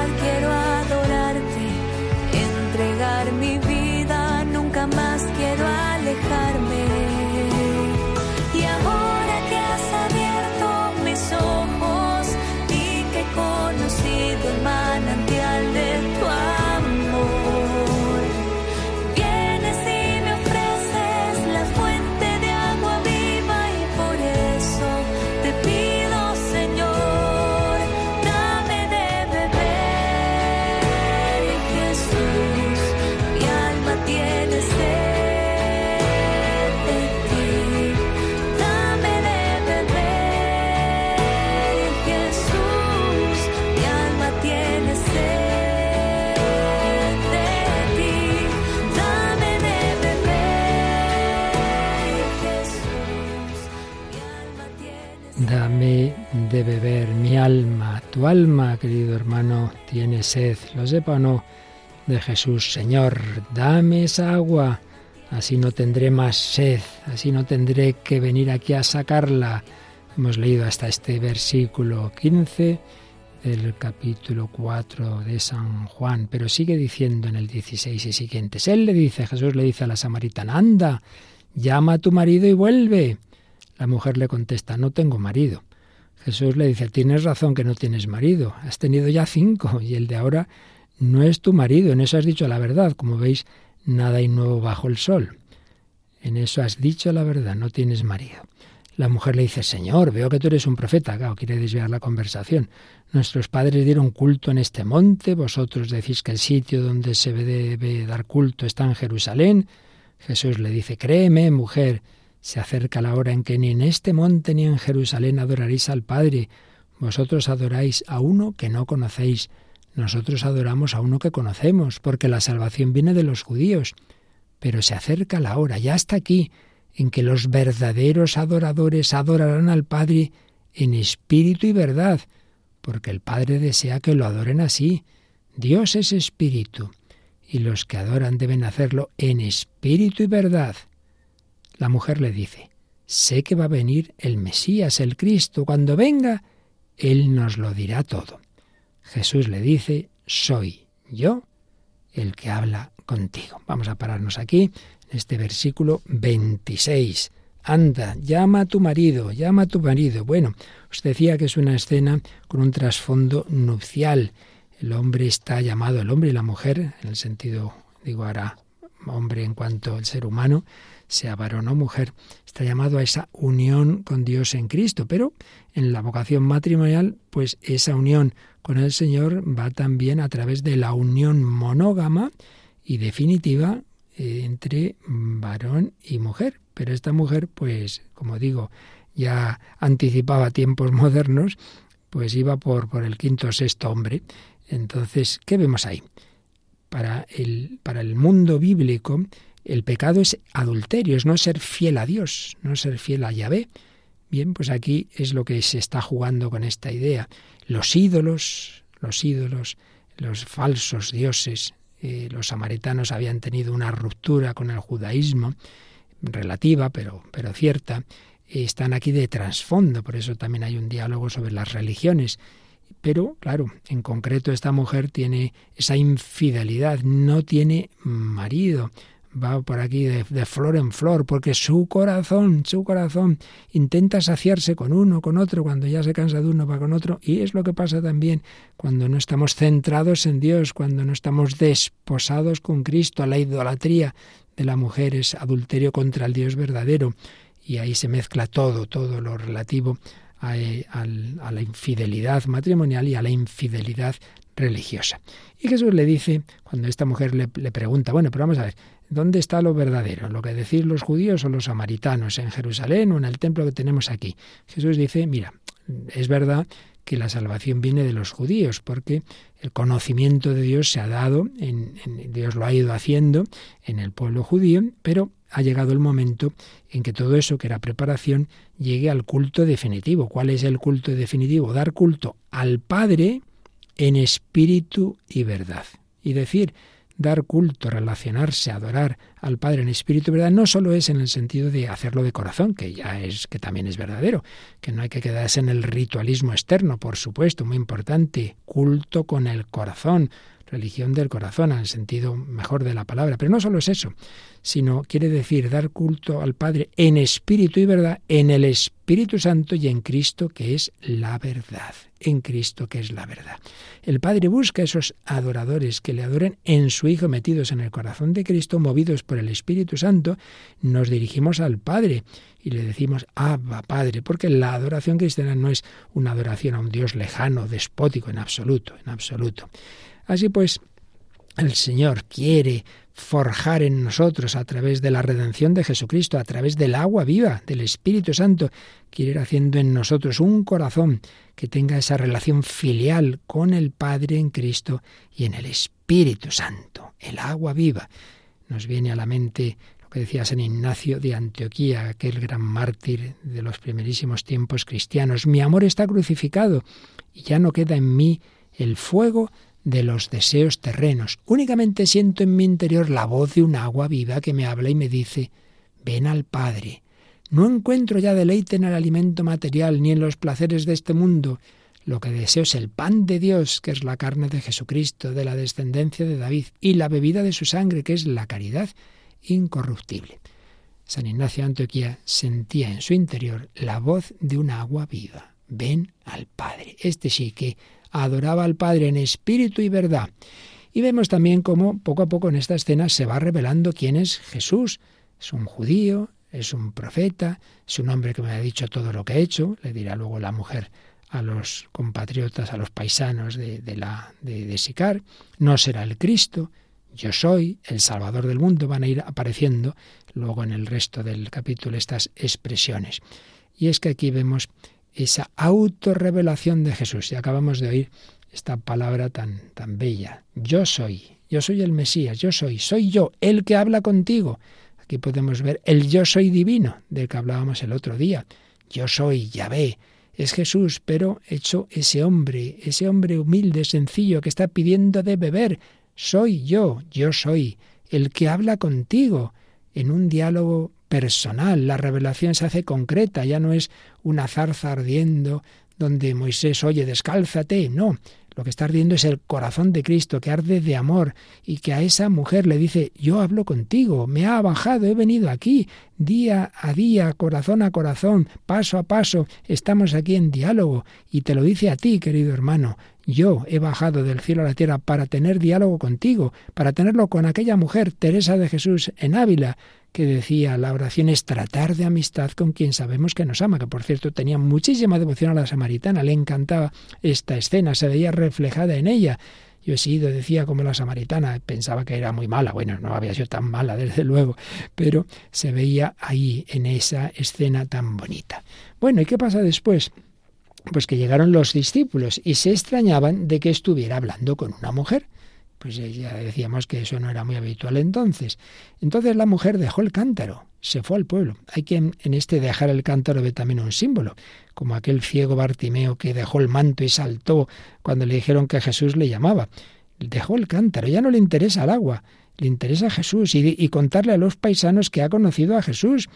beber mi alma, tu alma, querido hermano, tiene sed, lo sepa o no, de Jesús. Señor, dame esa agua, así no tendré más sed, así no tendré que venir aquí a sacarla. Hemos leído hasta este versículo 15 del capítulo 4 de San Juan, pero sigue diciendo en el 16 y siguientes. Él le dice, Jesús le dice a la samaritana, anda, llama a tu marido y vuelve. La mujer le contesta, no tengo marido. Jesús le dice, tienes razón que no tienes marido, has tenido ya cinco y el de ahora no es tu marido, en eso has dicho la verdad, como veis, nada hay nuevo bajo el sol. En eso has dicho la verdad, no tienes marido. La mujer le dice, Señor, veo que tú eres un profeta. Claro, quiere desviar la conversación. Nuestros padres dieron culto en este monte, vosotros decís que el sitio donde se debe dar culto está en Jerusalén. Jesús le dice, créeme, mujer, se acerca la hora en que ni en este monte ni en Jerusalén adoraréis al Padre. Vosotros adoráis a uno que no conocéis. Nosotros adoramos a uno que conocemos, porque la salvación viene de los judíos. Pero se acerca la hora, ya está aquí, en que los verdaderos adoradores adorarán al Padre en espíritu y verdad, porque el Padre desea que lo adoren así. Dios es espíritu, y los que adoran deben hacerlo en espíritu y verdad. La mujer le dice, sé que va a venir el Mesías, el Cristo. Cuando venga, Él nos lo dirá todo. Jesús le dice, soy yo el que habla contigo. Vamos a pararnos aquí, en este versículo 26. Anda, llama a tu marido, llama a tu marido. Bueno, os decía que es una escena con un trasfondo nupcial. El hombre está llamado, el hombre y la mujer, en el sentido, digo ahora, hombre en cuanto al ser humano, sea varón o mujer, está llamado a esa unión con Dios en Cristo, pero en la vocación matrimonial, pues esa unión con el Señor va también a través de la unión monógama y definitiva eh, entre varón y mujer. Pero esta mujer, pues, como digo, ya anticipaba tiempos modernos, pues iba por, por el quinto o sexto hombre. Entonces, ¿qué vemos ahí? Para el, para el mundo bíblico, el pecado es adulterio, es no ser fiel a Dios, no ser fiel a Yahvé. Bien, pues aquí es lo que se está jugando con esta idea. Los ídolos, los ídolos, los falsos dioses, eh, los samaritanos habían tenido una ruptura con el judaísmo, relativa, pero, pero cierta, están aquí de trasfondo, por eso también hay un diálogo sobre las religiones. Pero, claro, en concreto esta mujer tiene esa infidelidad, no tiene marido, va por aquí de, flor en flor, porque su corazón, su corazón intenta saciarse con uno, con otro, cuando ya se cansa de uno va con otro, y es lo que pasa también cuando no estamos centrados en Dios, cuando no estamos desposados con Cristo, a la idolatría de la mujer es adulterio contra el Dios verdadero, y ahí se mezcla todo, todo lo relativo a, a la infidelidad matrimonial y a la infidelidad religiosa. Y Jesús le dice, cuando esta mujer le, pregunta, bueno, pero vamos a ver, ¿Dónde está lo verdadero? ¿Lo que decís los judíos o los samaritanos? ¿En Jerusalén o en el templo que tenemos aquí? Jesús dice, mira, es verdad que la salvación viene de los judíos, porque el conocimiento de Dios se ha dado, en, Dios lo ha ido haciendo en el pueblo judío, pero ha llegado el momento en que todo eso que era preparación llegue al culto definitivo. ¿Cuál es el culto definitivo? Dar culto al Padre en espíritu y verdad. Y decir, dar culto, relacionarse, adorar al Padre en espíritu y verdad, no solo es en el sentido de hacerlo de corazón, que ya es, que también es verdadero, que no hay que quedarse en el ritualismo externo, por supuesto, muy importante, culto con el corazón, religión del corazón, en el sentido mejor de la palabra. Pero no solo es eso, sino quiere decir dar culto al Padre en espíritu y verdad, en el Espíritu Santo y en Cristo, que es la verdad. En Cristo, que es la verdad. El Padre busca esos adoradores que le adoren en su Hijo metidos en el corazón de Cristo, movidos por el Espíritu Santo. Nos dirigimos al Padre y le decimos, Abba, Padre, porque la adoración cristiana no es una adoración a un Dios lejano, despótico, en absoluto, en absoluto. Así pues, el Señor quiere forjar en nosotros a través de la redención de Jesucristo, a través del agua viva, del Espíritu Santo, quiere ir haciendo en nosotros un corazón que tenga esa relación filial con el Padre en Cristo y en el Espíritu Santo, el agua viva. Nos viene a la mente lo que decía San Ignacio de Antioquía, aquel gran mártir de los primerísimos tiempos cristianos. Mi amor está crucificado y ya no queda en mí el fuego de los deseos terrenos. Únicamente siento en mi interior la voz de un agua viva que me habla y me dice, ven al Padre. No encuentro ya deleite en el alimento material ni en los placeres de este mundo. Lo que deseo es el pan de Dios, que es la carne de Jesucristo, de la descendencia de David, y la bebida de su sangre, que es la caridad incorruptible. San Ignacio de Antioquía sentía en su interior la voz de un agua viva. Ven al Padre. Este sí que adoraba al Padre en espíritu y verdad. Y vemos también cómo poco a poco en esta escena se va revelando quién es Jesús. Es un judío, es un profeta, es un hombre que me ha dicho todo lo que ha hecho, le dirá luego la mujer a los compatriotas, a los paisanos de, la, de, de Sicar, no será el Cristo, yo soy el Salvador del mundo, van a ir apareciendo luego en el resto del capítulo estas expresiones. Y es que aquí vemos esa autorrevelación de Jesús. Y acabamos de oír esta palabra tan, tan bella. Yo soy, yo soy el Mesías, yo soy, soy yo, el que habla contigo. Aquí podemos ver el yo soy divino del que hablábamos el otro día. Yo soy Yahvé, Es Jesús, pero hecho ese hombre, ese hombre humilde, sencillo, que está pidiendo de beber. Soy yo, yo soy, el que habla contigo, en un diálogo personal. La revelación se hace concreta, ya no es una zarza ardiendo donde Moisés oye, descálzate. No, lo que está ardiendo es el corazón de Cristo, que arde de amor, y que a esa mujer le dice, yo hablo contigo, me ha bajado, he venido aquí, día a día, corazón a corazón, paso a paso, estamos aquí en diálogo, y te lo dice a ti, querido hermano, yo he bajado del cielo a la tierra para tener diálogo contigo, para tenerlo con aquella mujer, Teresa de Jesús, en Ávila, que decía la oración es tratar de amistad con quien sabemos que nos ama, que por cierto tenía muchísima devoción a la samaritana, le encantaba esta escena, se veía reflejada en ella. Yo he sido, decía, como la samaritana, pensaba que era muy mala, bueno, no había sido tan mala, desde luego, pero se veía ahí, en esa escena tan bonita. Bueno, ¿y qué pasa después? Pues que llegaron los discípulos y se extrañaban de que estuviera hablando con una mujer. Pues ya decíamos que eso no era muy habitual entonces. Entonces la mujer dejó el cántaro, se fue al pueblo. Hay que en este dejar el cántaro ve también un símbolo, como aquel ciego Bartimeo que dejó el manto y saltó cuando le dijeron que Jesús le llamaba. Dejó el cántaro, ya no le interesa el agua, le interesa Jesús y, y contarle a los paisanos que ha conocido a Jesús.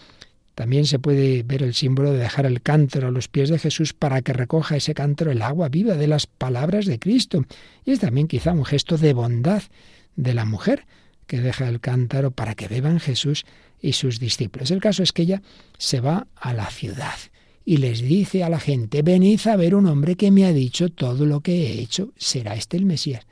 También se puede ver el símbolo de dejar el cántaro a los pies de Jesús para que recoja ese cántaro el agua viva de las palabras de Cristo. Y es también quizá un gesto de bondad de la mujer que deja el cántaro para que beban Jesús y sus discípulos. El caso es que ella se va a la ciudad y les dice a la gente, venid a ver un hombre que me ha dicho todo lo que he hecho, ¿será este el Mesías?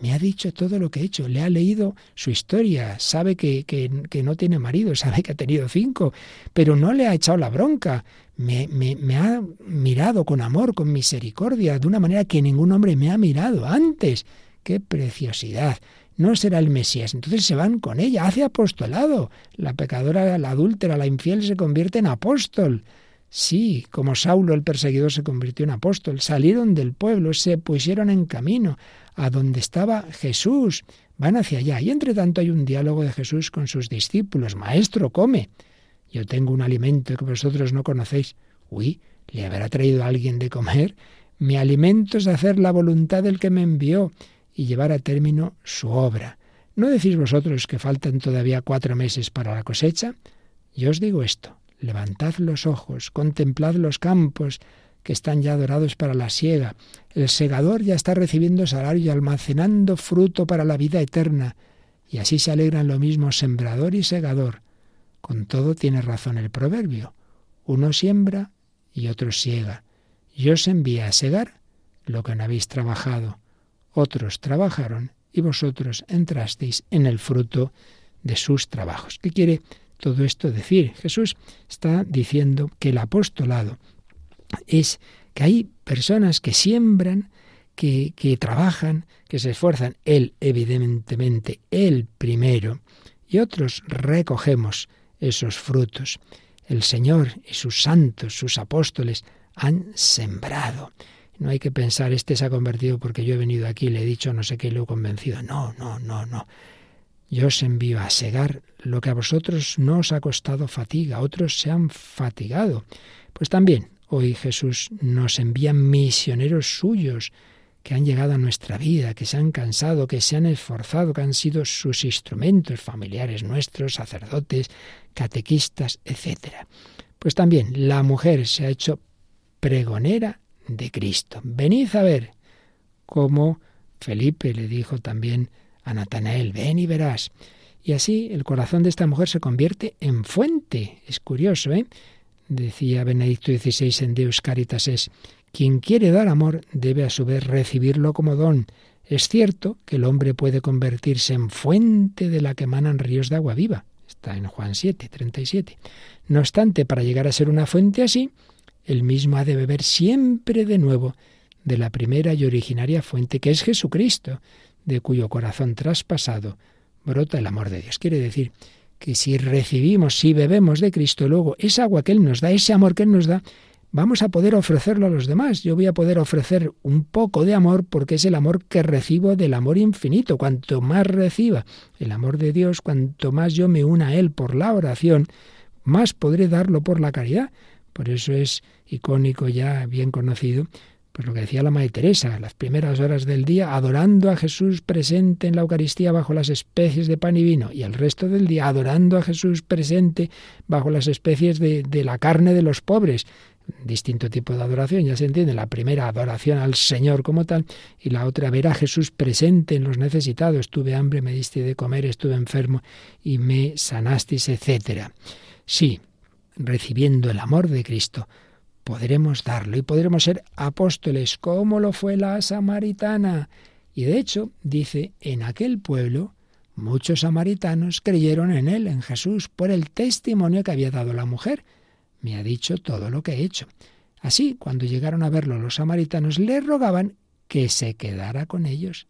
Me ha dicho todo lo que he hecho, le ha leído su historia, sabe que, que, no tiene marido, sabe que ha tenido cinco, pero no le ha echado la bronca, me, me, me, ha mirado con amor, con misericordia, de una manera que ningún hombre me ha mirado antes. ¡Qué preciosidad! No será el Mesías. Entonces se van con ella, hace apostolado. La pecadora, la adúltera, la infiel se convierte en apóstol. Sí, como Saulo el perseguidor se convirtió en apóstol, salieron del pueblo, se pusieron en camino a donde estaba Jesús, van hacia allá. Y entre tanto hay un diálogo de Jesús con sus discípulos. Maestro, come. Yo tengo un alimento que vosotros no conocéis. Uy, ¿le habrá traído alguien de comer? Mi alimento es hacer la voluntad del que me envió y llevar a término su obra. ¿No decís vosotros que faltan todavía cuatro meses para la cosecha? Yo os digo esto, Levantad los ojos, contemplad los campos que están ya dorados para la siega. El segador ya está recibiendo salario y almacenando fruto para la vida eterna. Y así se alegran lo mismo sembrador y segador. Con todo tiene razón el proverbio. Uno siembra y otro siega. Yo os envié a segar lo que no habéis trabajado. Otros trabajaron y vosotros entrasteis en el fruto de sus trabajos. ¿Qué quiere todo esto decir? Jesús está diciendo que el apostolado es que hay personas que siembran, que, que trabajan, que se esfuerzan, Él evidentemente, Él primero, y otros recogemos esos frutos. El Señor y sus santos, sus apóstoles, han sembrado. No hay que pensar, este se ha convertido porque yo he venido aquí, le he dicho no sé qué, lo he convencido. No, no, no, no. Yo os envío a segar lo que a vosotros no os ha costado fatiga, otros se han fatigado. Pues también hoy Jesús nos envía misioneros suyos que han llegado a nuestra vida, que se han cansado, que se han esforzado, que han sido sus instrumentos familiares nuestros, sacerdotes, catequistas, etc. Pues también la mujer se ha hecho pregonera de Cristo. Venid a ver cómo Felipe le dijo también a Natanael, ven y verás. Y así el corazón de esta mujer se convierte en fuente. Es curioso, ¿eh? Decía Benedicto XVI en Deus Caritas es, quien quiere dar amor debe a su vez recibirlo como don. Es cierto que el hombre puede convertirse en fuente de la que emanan ríos de agua viva. Está en Juan 7, 37. No obstante, para llegar a ser una fuente así, el mismo ha de beber siempre de nuevo de la primera y originaria fuente que es Jesucristo, de cuyo corazón traspasado brota el amor de Dios. Quiere decir que si recibimos, si bebemos de Cristo, luego esa agua que Él nos da, ese amor que Él nos da, vamos a poder ofrecerlo a los demás. Yo voy a poder ofrecer un poco de amor porque es el amor que recibo del amor infinito. Cuanto más reciba el amor de Dios, cuanto más yo me una a Él por la oración, más podré darlo por la caridad, Por eso es icónico ya, bien conocido, pues lo que decía la Madre Teresa, las primeras horas del día adorando a Jesús presente en la Eucaristía bajo las especies de pan y vino, y el resto del día adorando a Jesús presente bajo las especies de, de la carne de los pobres. Distinto tipo de adoración, ya se entiende. La primera adoración al Señor como tal, y la otra ver a Jesús presente en los necesitados. Tuve hambre, me diste de comer, estuve enfermo y me sanasteis, etcétera. Sí, recibiendo el amor de Cristo, podremos darlo y podremos ser apóstoles, como lo fue la samaritana. Y de hecho, dice, en aquel pueblo muchos samaritanos creyeron en él, en Jesús, por el testimonio que había dado la mujer. Me ha dicho todo lo que he hecho. Así, cuando llegaron a verlo los samaritanos, le rogaban que se quedara con ellos.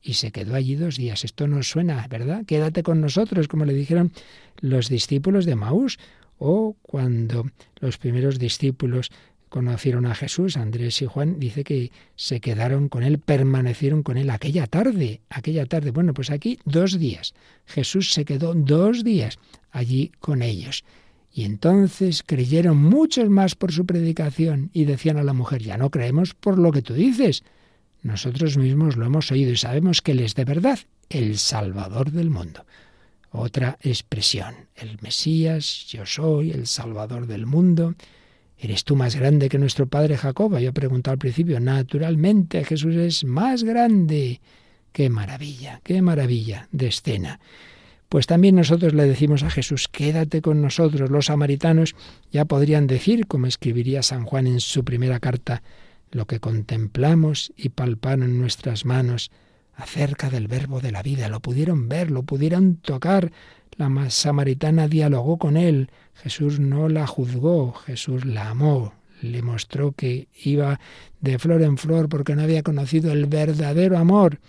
Y se quedó allí dos días. Esto nos suena, ¿verdad? Quédate con nosotros, como le dijeron los discípulos de Maús o cuando los primeros discípulos conocieron a Jesús, Andrés y Juan, dice que se quedaron con él, permanecieron con él aquella tarde, aquella tarde. Bueno, pues aquí dos días. Jesús se quedó dos días allí con ellos. Y entonces creyeron muchos más por su predicación y decían a la mujer, ya no creemos por lo que tú dices. Nosotros mismos lo hemos oído y sabemos que Él es de verdad el Salvador del mundo otra expresión. El Mesías, yo soy el Salvador del mundo. ¿Eres tú más grande que nuestro padre Jacob? Yo preguntado al principio. Naturalmente, Jesús es más grande. Qué maravilla, qué maravilla de escena. Pues también nosotros le decimos a Jesús, quédate con nosotros. Los samaritanos ya podrían decir, como escribiría San Juan en su primera carta, lo que contemplamos y palparon en nuestras manos acerca del verbo de la vida. Lo pudieron ver, lo pudieron tocar. La samaritana dialogó con él. Jesús no la juzgó, Jesús la amó. Le mostró que iba de flor en flor porque no había conocido el verdadero amor.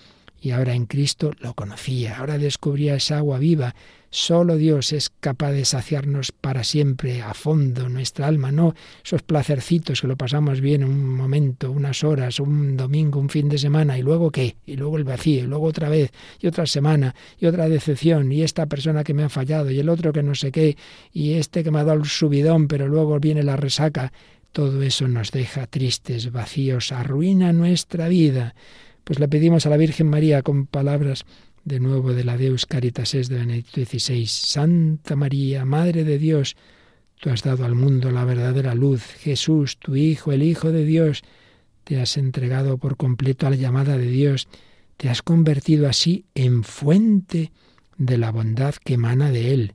Y ahora en Cristo lo conocía, ahora descubría esa agua viva, Solo Dios es capaz de saciarnos para siempre, a fondo, nuestra alma, no esos placercitos que lo pasamos bien un momento, unas horas, un domingo, un fin de semana, y luego qué, y luego el vacío, y luego otra vez, y otra semana, y otra decepción, y esta persona que me ha fallado, y el otro que no sé qué, y este que me ha dado el subidón, pero luego viene la resaca. Todo eso nos deja tristes, vacíos, arruina nuestra vida. Pues le pedimos a la Virgen María con palabras de nuevo de la Deus Caritas es de Benedicto XVI. Santa María, Madre de Dios, tú has dado al mundo la verdadera luz. Jesús, tu Hijo, el Hijo de Dios, te has entregado por completo a la llamada de Dios. Te has convertido así en fuente de la bondad que emana de Él.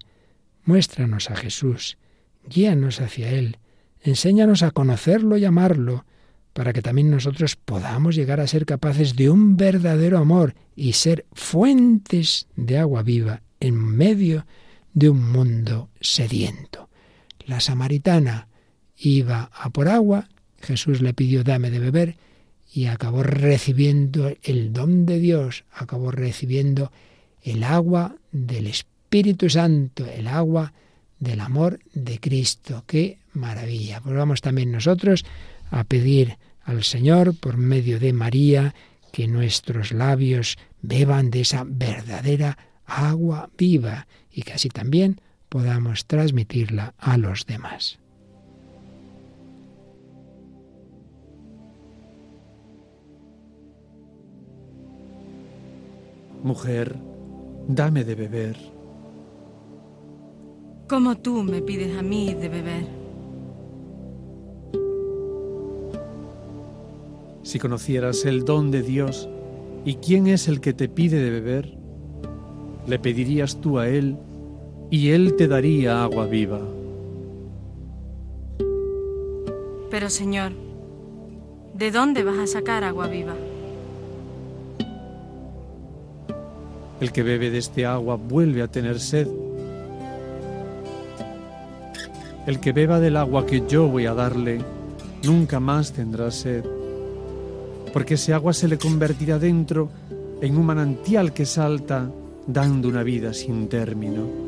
Muéstranos a Jesús, guíanos hacia Él, enséñanos a conocerlo y amarlo para que también nosotros podamos llegar a ser capaces de un verdadero amor y ser fuentes de agua viva en medio de un mundo sediento. La samaritana iba a por agua, Jesús le pidió dame de beber y acabó recibiendo el don de Dios, acabó recibiendo el agua del Espíritu Santo, el agua del amor de Cristo. ¡Qué maravilla! Pues vamos también nosotros a pedir al Señor por medio de María, que nuestros labios beban de esa verdadera agua viva y que así también podamos transmitirla a los demás. Mujer, dame de beber. Como tú me pides a mí de beber. Si conocieras el don de Dios y quién es el que te pide de beber, le pedirías tú a Él y Él te daría agua viva. Pero Señor, ¿de dónde vas a sacar agua viva? El que bebe de este agua vuelve a tener sed. El que beba del agua que yo voy a darle, nunca más tendrá sed porque ese agua se le convertirá dentro en un manantial que salta dando una vida sin término.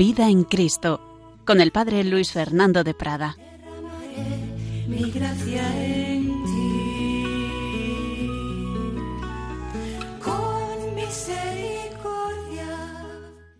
Vida en Cristo, con el Padre Luis Fernando de Prada.